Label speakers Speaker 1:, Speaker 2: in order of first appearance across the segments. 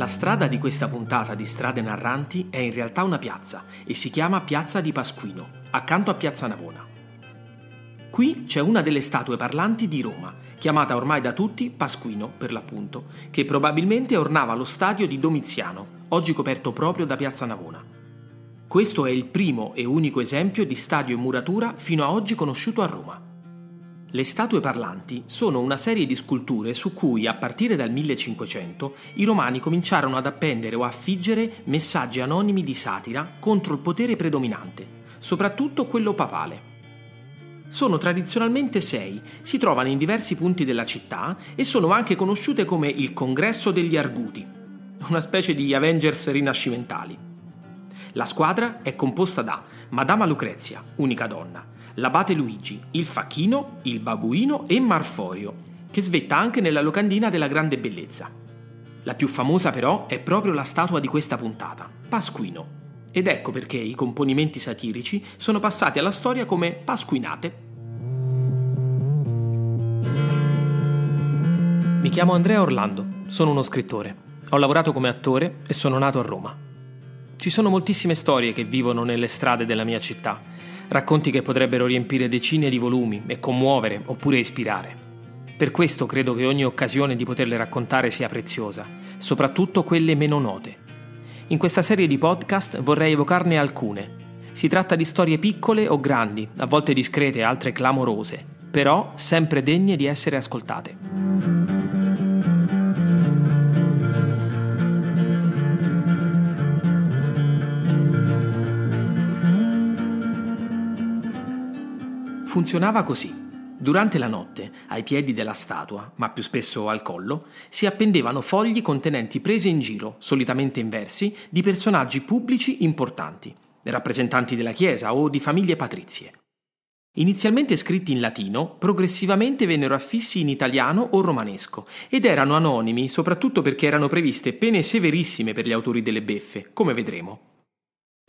Speaker 1: La strada di questa puntata di Strade Narranti è in realtà una piazza e si chiama Piazza di Pasquino, accanto a Piazza Navona. Qui c'è una delle statue parlanti di Roma, chiamata ormai da tutti Pasquino per l'appunto, che probabilmente ornava lo stadio di Domiziano, oggi coperto proprio da Piazza Navona. Questo è il primo e unico esempio di stadio in muratura fino a oggi conosciuto a Roma. Le statue parlanti sono una serie di sculture su cui, a partire dal 1500, i romani cominciarono ad appendere o affiggere messaggi anonimi di satira contro il potere predominante, soprattutto quello papale. Sono tradizionalmente sei, si trovano in diversi punti della città e sono anche conosciute come il Congresso degli Arguti, una specie di Avengers rinascimentali. La squadra è composta da Madama Lucrezia, unica donna, l'abate Luigi, il facchino, il babuino e Marforio, che svetta anche nella locandina della grande bellezza. La più famosa però è proprio la statua di questa puntata, Pasquino. Ed ecco perché i componimenti satirici sono passati alla storia come Pasquinate. Mi chiamo Andrea Orlando, sono uno scrittore. Ho lavorato come attore e sono nato a Roma. Ci sono moltissime storie che vivono nelle strade della mia città racconti che potrebbero riempire decine di volumi e commuovere oppure ispirare. Per questo credo che ogni occasione di poterle raccontare sia preziosa, soprattutto quelle meno note. In questa serie di podcast vorrei evocarne alcune. Si tratta di storie piccole o grandi, a volte discrete, altre clamorose, però sempre degne di essere ascoltate. Funzionava così. Durante la notte, ai piedi della statua, ma più spesso al collo, si appendevano fogli contenenti prese in giro, solitamente in versi, di personaggi pubblici importanti, rappresentanti della Chiesa o di famiglie patrizie. Inizialmente scritti in latino, progressivamente vennero affissi in italiano o romanesco ed erano anonimi soprattutto perché erano previste pene severissime per gli autori delle beffe, come vedremo.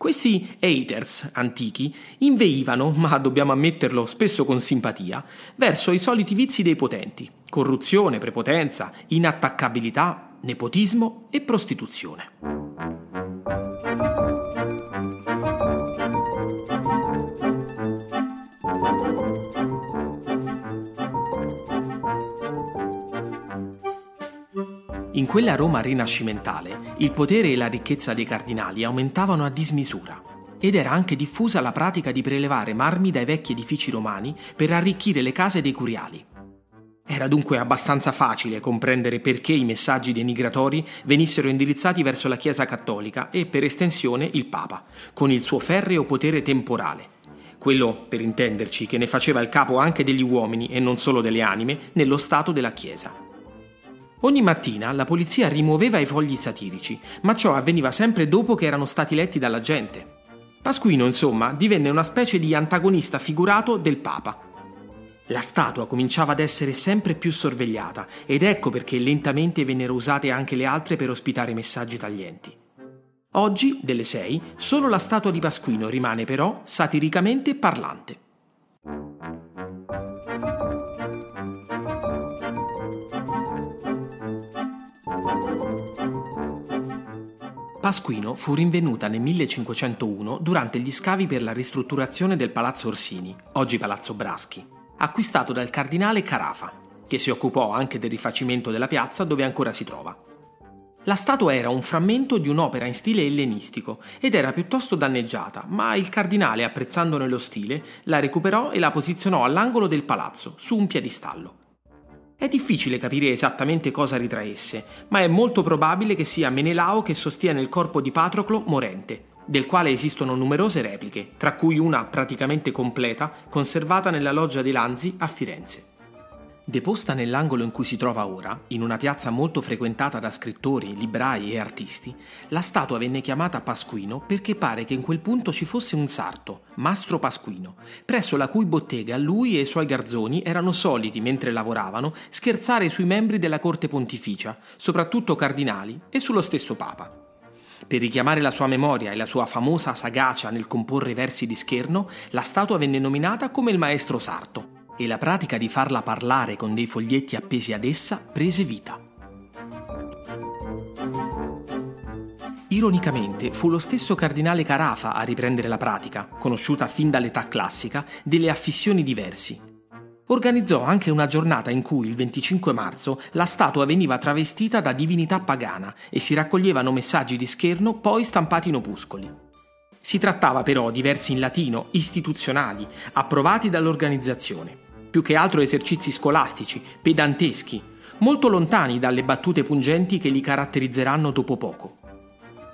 Speaker 1: Questi haters antichi inveivano, ma dobbiamo ammetterlo spesso con simpatia, verso i soliti vizi dei potenti, corruzione, prepotenza, inattaccabilità, nepotismo e prostituzione. Quella Roma rinascimentale, il potere e la ricchezza dei cardinali aumentavano a dismisura ed era anche diffusa la pratica di prelevare marmi dai vecchi edifici romani per arricchire le case dei curiali. Era dunque abbastanza facile comprendere perché i messaggi denigratori venissero indirizzati verso la Chiesa cattolica e, per estensione, il Papa, con il suo ferreo potere temporale, quello, per intenderci, che ne faceva il capo anche degli uomini e non solo delle anime nello Stato della Chiesa. Ogni mattina la polizia rimuoveva i fogli satirici, ma ciò avveniva sempre dopo che erano stati letti dalla gente. Pasquino, insomma, divenne una specie di antagonista figurato del Papa. La statua cominciava ad essere sempre più sorvegliata ed ecco perché lentamente vennero usate anche le altre per ospitare messaggi taglienti. Oggi, delle sei, solo la statua di Pasquino rimane però satiricamente parlante. Pasquino fu rinvenuta nel 1501 durante gli scavi per la ristrutturazione del Palazzo Orsini, oggi Palazzo Braschi, acquistato dal cardinale Carafa, che si occupò anche del rifacimento della piazza dove ancora si trova. La statua era un frammento di un'opera in stile ellenistico ed era piuttosto danneggiata, ma il cardinale, apprezzandone lo stile, la recuperò e la posizionò all'angolo del palazzo, su un piedistallo. È difficile capire esattamente cosa ritraesse, ma è molto probabile che sia Menelao che sostiene il corpo di Patroclo morente, del quale esistono numerose repliche, tra cui una praticamente completa conservata nella loggia dei Lanzi a Firenze. Deposta nell'angolo in cui si trova ora, in una piazza molto frequentata da scrittori, librai e artisti, la statua venne chiamata Pasquino perché pare che in quel punto ci fosse un sarto, Mastro Pasquino, presso la cui bottega lui e i suoi garzoni erano soliti, mentre lavoravano, scherzare sui membri della corte pontificia, soprattutto cardinali, e sullo stesso Papa. Per richiamare la sua memoria e la sua famosa sagacia nel comporre versi di scherno, la statua venne nominata come il maestro sarto e la pratica di farla parlare con dei foglietti appesi ad essa prese vita. ironicamente, fu lo stesso cardinale Carafa a riprendere la pratica, conosciuta fin dall'età classica, delle affissioni diversi. Organizzò anche una giornata in cui, il 25 marzo, la statua veniva travestita da divinità pagana e si raccoglievano messaggi di scherno poi stampati in opuscoli. Si trattava però di versi in latino, istituzionali, approvati dall'organizzazione, più che altro esercizi scolastici, pedanteschi, molto lontani dalle battute pungenti che li caratterizzeranno dopo poco.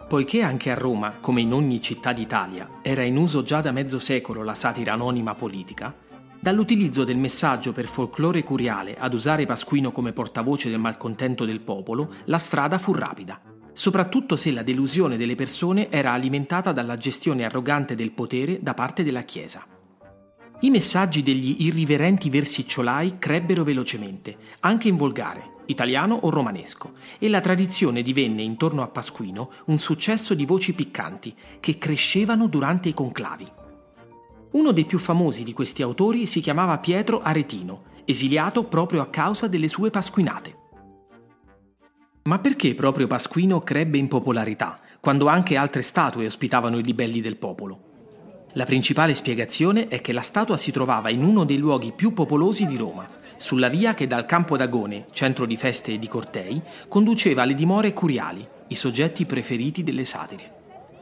Speaker 1: Poiché anche a Roma, come in ogni città d'Italia, era in uso già da mezzo secolo la satira anonima politica, dall'utilizzo del messaggio per folklore curiale ad usare Pasquino come portavoce del malcontento del popolo, la strada fu rapida, soprattutto se la delusione delle persone era alimentata dalla gestione arrogante del potere da parte della Chiesa. I messaggi degli irriverenti versicciolai crebbero velocemente, anche in volgare, italiano o romanesco, e la tradizione divenne intorno a Pasquino un successo di voci piccanti che crescevano durante i conclavi. Uno dei più famosi di questi autori si chiamava Pietro Aretino, esiliato proprio a causa delle sue pasquinate. Ma perché proprio Pasquino crebbe in popolarità, quando anche altre statue ospitavano i libelli del popolo? La principale spiegazione è che la statua si trovava in uno dei luoghi più popolosi di Roma, sulla via che dal Campo d'Agone, centro di feste e di cortei, conduceva alle dimore curiali, i soggetti preferiti delle satire.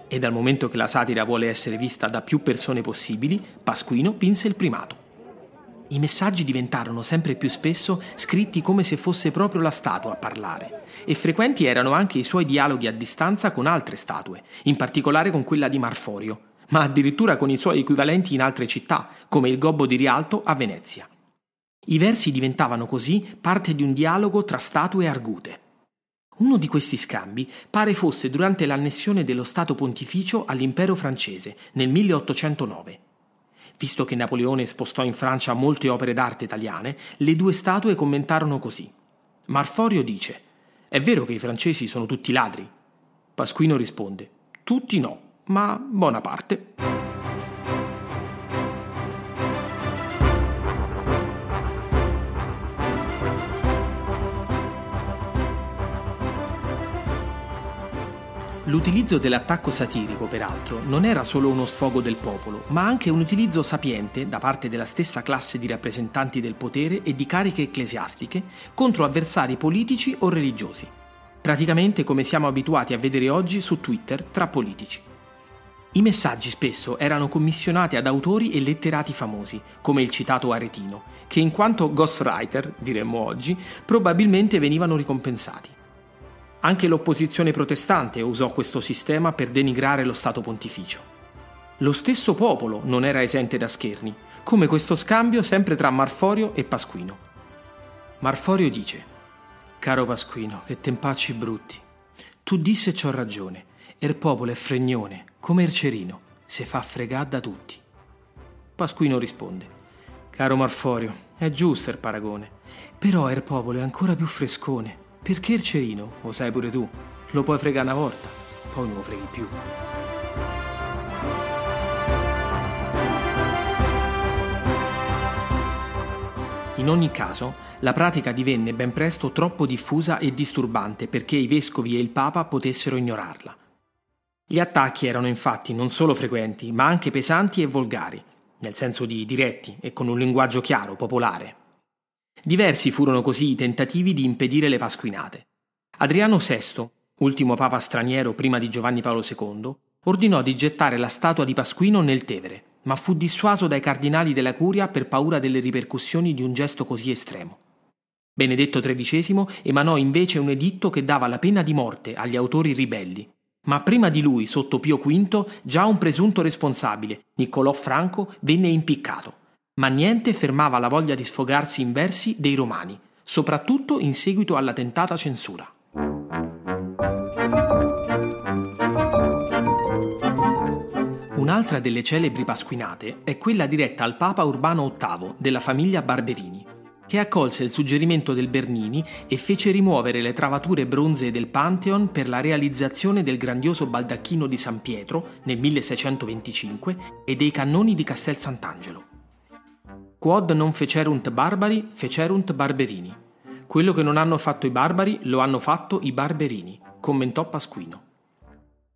Speaker 1: E dal momento che la satira vuole essere vista da più persone possibili, Pasquino pinse il primato. I messaggi diventarono sempre più spesso scritti come se fosse proprio la statua a parlare, e frequenti erano anche i suoi dialoghi a distanza con altre statue, in particolare con quella di Marforio, ma addirittura con i suoi equivalenti in altre città, come il Gobbo di Rialto a Venezia. I versi diventavano così parte di un dialogo tra statue argute. Uno di questi scambi pare fosse durante l'annessione dello Stato Pontificio all'impero francese nel 1809. Visto che Napoleone spostò in Francia molte opere d'arte italiane, le due statue commentarono così. Marforio dice: È vero che i francesi sono tutti ladri? Pasquino risponde: Tutti no, ma buona parte. L'utilizzo dell'attacco satirico, peraltro, non era solo uno sfogo del popolo, ma anche un utilizzo sapiente da parte della stessa classe di rappresentanti del potere e di cariche ecclesiastiche contro avversari politici o religiosi. Praticamente come siamo abituati a vedere oggi su Twitter tra politici. I messaggi spesso erano commissionati ad autori e letterati famosi, come il citato Aretino, che in quanto ghostwriter, diremmo oggi, probabilmente venivano ricompensati. Anche l'opposizione protestante usò questo sistema per denigrare lo Stato pontificio. Lo stesso popolo non era esente da scherni, come questo scambio sempre tra Marforio e Pasquino. Marforio dice: Caro Pasquino, che tempacci brutti. Tu disse c'ho ragione, er popolo è fregnone, come il cerino, se fa fregà da tutti. Pasquino risponde: Caro Marforio, è giusto il paragone, però er popolo è ancora più frescone perché il cerino, lo sai pure tu, lo puoi fregare una volta, poi non lo freghi più. In ogni caso, la pratica divenne ben presto troppo diffusa e disturbante perché i vescovi e il Papa potessero ignorarla. Gli attacchi erano infatti non solo frequenti, ma anche pesanti e volgari, nel senso di diretti e con un linguaggio chiaro, popolare. Diversi furono così i tentativi di impedire le pasquinate. Adriano VI, ultimo papa straniero prima di Giovanni Paolo II, ordinò di gettare la statua di Pasquino nel Tevere, ma fu dissuaso dai cardinali della Curia per paura delle ripercussioni di un gesto così estremo. Benedetto XIII emanò invece un editto che dava la pena di morte agli autori ribelli, ma prima di lui, sotto Pio V, già un presunto responsabile, Niccolò Franco, venne impiccato ma niente fermava la voglia di sfogarsi in versi dei romani, soprattutto in seguito alla tentata censura. Un'altra delle celebri pasquinate è quella diretta al Papa Urbano VIII della famiglia Barberini, che accolse il suggerimento del Bernini e fece rimuovere le travature bronzee del Pantheon per la realizzazione del grandioso baldacchino di San Pietro nel 1625 e dei cannoni di Castel Sant'Angelo. Quod non fecerunt barbari, fecerunt barberini. Quello che non hanno fatto i barbari lo hanno fatto i barberini, commentò Pasquino.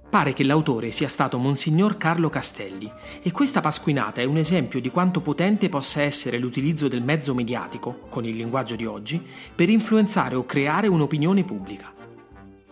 Speaker 1: Pare che l'autore sia stato Monsignor Carlo Castelli e questa pasquinata è un esempio di quanto potente possa essere l'utilizzo del mezzo mediatico, con il linguaggio di oggi, per influenzare o creare un'opinione pubblica.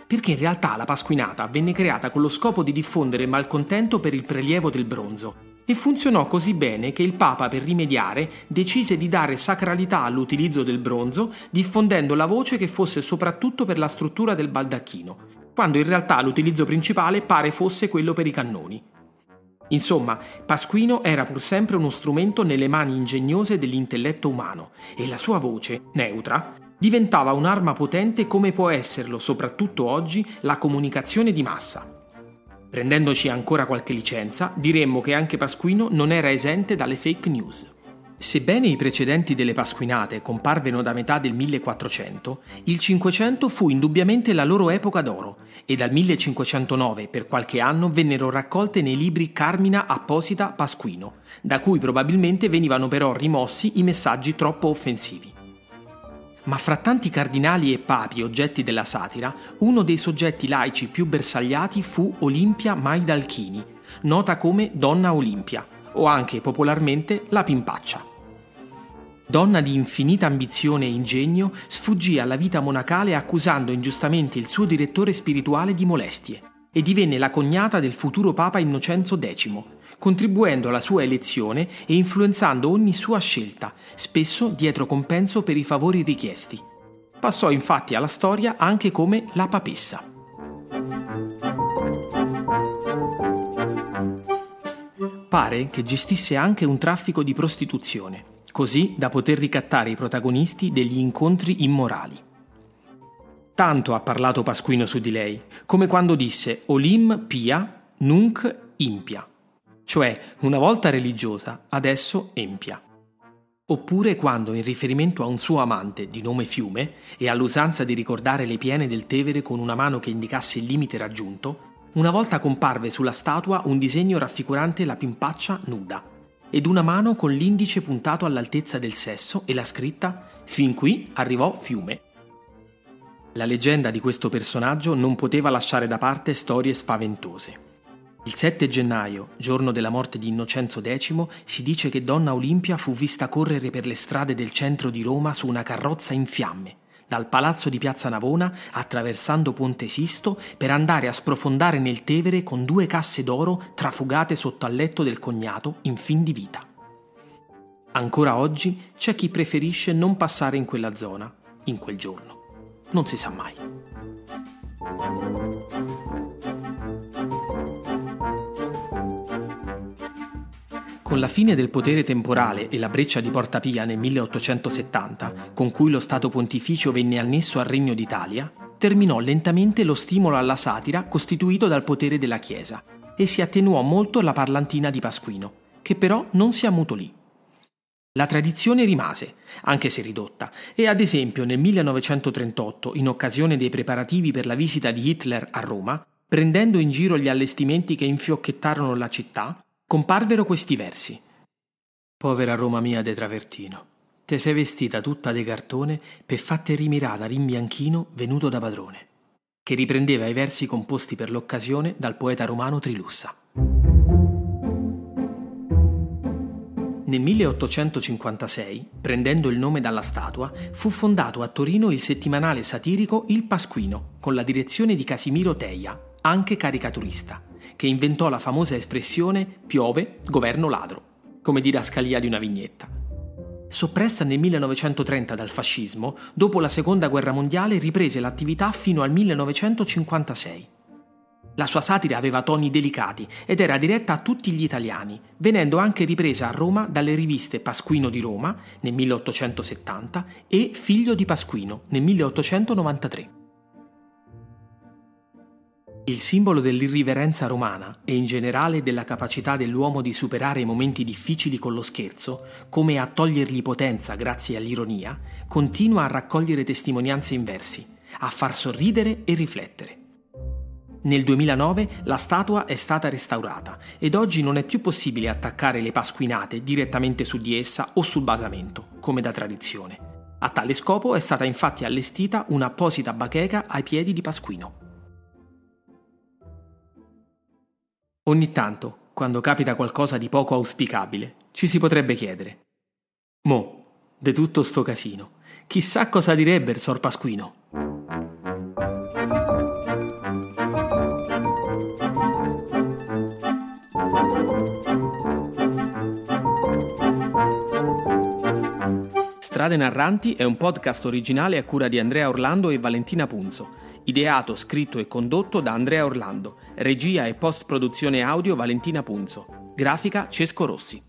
Speaker 1: Perché in realtà la pasquinata venne creata con lo scopo di diffondere malcontento per il prelievo del bronzo e funzionò così bene che il Papa per rimediare decise di dare sacralità all'utilizzo del bronzo diffondendo la voce che fosse soprattutto per la struttura del baldacchino quando in realtà l'utilizzo principale pare fosse quello per i cannoni. Insomma, Pasquino era pur sempre uno strumento nelle mani ingegnose dell'intelletto umano e la sua voce, neutra, diventava un'arma potente come può esserlo soprattutto oggi la comunicazione di massa. Prendendoci ancora qualche licenza, diremmo che anche Pasquino non era esente dalle fake news. Sebbene i precedenti delle Pasquinate comparvero da metà del 1400, il Cinquecento fu indubbiamente la loro epoca d'oro e dal 1509 per qualche anno vennero raccolte nei libri Carmina Apposita Pasquino, da cui probabilmente venivano però rimossi i messaggi troppo offensivi. Ma fra tanti cardinali e papi oggetti della satira, uno dei soggetti laici più bersagliati fu Olimpia Maidalchini, nota come Donna Olimpia, o anche popolarmente la pimpaccia. Donna di infinita ambizione e ingegno, sfuggì alla vita monacale accusando ingiustamente il suo direttore spirituale di molestie e divenne la cognata del futuro Papa Innocenzo X, contribuendo alla sua elezione e influenzando ogni sua scelta, spesso dietro compenso per i favori richiesti. Passò infatti alla storia anche come la papessa. Pare che gestisse anche un traffico di prostituzione, così da poter ricattare i protagonisti degli incontri immorali. Tanto ha parlato Pasquino su di lei, come quando disse Olim pia, nunc impia, cioè una volta religiosa, adesso empia. Oppure quando, in riferimento a un suo amante di nome Fiume e all'usanza di ricordare le piene del Tevere con una mano che indicasse il limite raggiunto, una volta comparve sulla statua un disegno raffigurante la pimpaccia nuda ed una mano con l'indice puntato all'altezza del sesso e la scritta Fin qui arrivò fiume. La leggenda di questo personaggio non poteva lasciare da parte storie spaventose. Il 7 gennaio, giorno della morte di Innocenzo X, si dice che Donna Olimpia fu vista correre per le strade del centro di Roma su una carrozza in fiamme dal palazzo di Piazza Navona attraversando Ponte Sisto per andare a sprofondare nel Tevere con due casse d'oro trafugate sotto al letto del cognato in fin di vita. Ancora oggi c'è chi preferisce non passare in quella zona, in quel giorno. Non si sa mai. Con la fine del potere temporale e la breccia di Porta Pia nel 1870, con cui lo Stato pontificio venne annesso al Regno d'Italia, terminò lentamente lo stimolo alla satira costituito dal potere della Chiesa e si attenuò molto la parlantina di Pasquino, che però non si ammutolì. La tradizione rimase, anche se ridotta, e ad esempio nel 1938, in occasione dei preparativi per la visita di Hitler a Roma, prendendo in giro gli allestimenti che infiocchettarono la città, comparvero questi versi. Povera Roma mia de travertino, te sei vestita tutta de cartone per fatte rimirare a rimbianchino venuto da padrone, che riprendeva i versi composti per l'occasione dal poeta romano Trilussa. Nel 1856, prendendo il nome dalla statua, fu fondato a Torino il settimanale satirico Il Pasquino, con la direzione di Casimiro Teia, anche caricaturista che inventò la famosa espressione piove, governo ladro, come didascalia di una vignetta. Soppressa nel 1930 dal fascismo, dopo la seconda guerra mondiale riprese l'attività fino al 1956. La sua satira aveva toni delicati ed era diretta a tutti gli italiani, venendo anche ripresa a Roma dalle riviste Pasquino di Roma nel 1870 e Figlio di Pasquino nel 1893. Il simbolo dell'irriverenza romana e in generale della capacità dell'uomo di superare i momenti difficili con lo scherzo, come a togliergli potenza grazie all'ironia, continua a raccogliere testimonianze in versi, a far sorridere e riflettere. Nel 2009 la statua è stata restaurata ed oggi non è più possibile attaccare le pasquinate direttamente su di essa o sul basamento, come da tradizione. A tale scopo è stata infatti allestita un'apposita bacheca ai piedi di Pasquino. Ogni tanto, quando capita qualcosa di poco auspicabile, ci si potrebbe chiedere. Mo, de tutto sto casino, chissà cosa direbbe il Sor Pasquino. Strade Narranti è un podcast originale a cura di Andrea Orlando e Valentina Punzo, ideato, scritto e condotto da Andrea Orlando, regia e post-produzione audio Valentina Punzo, grafica Cesco Rossi.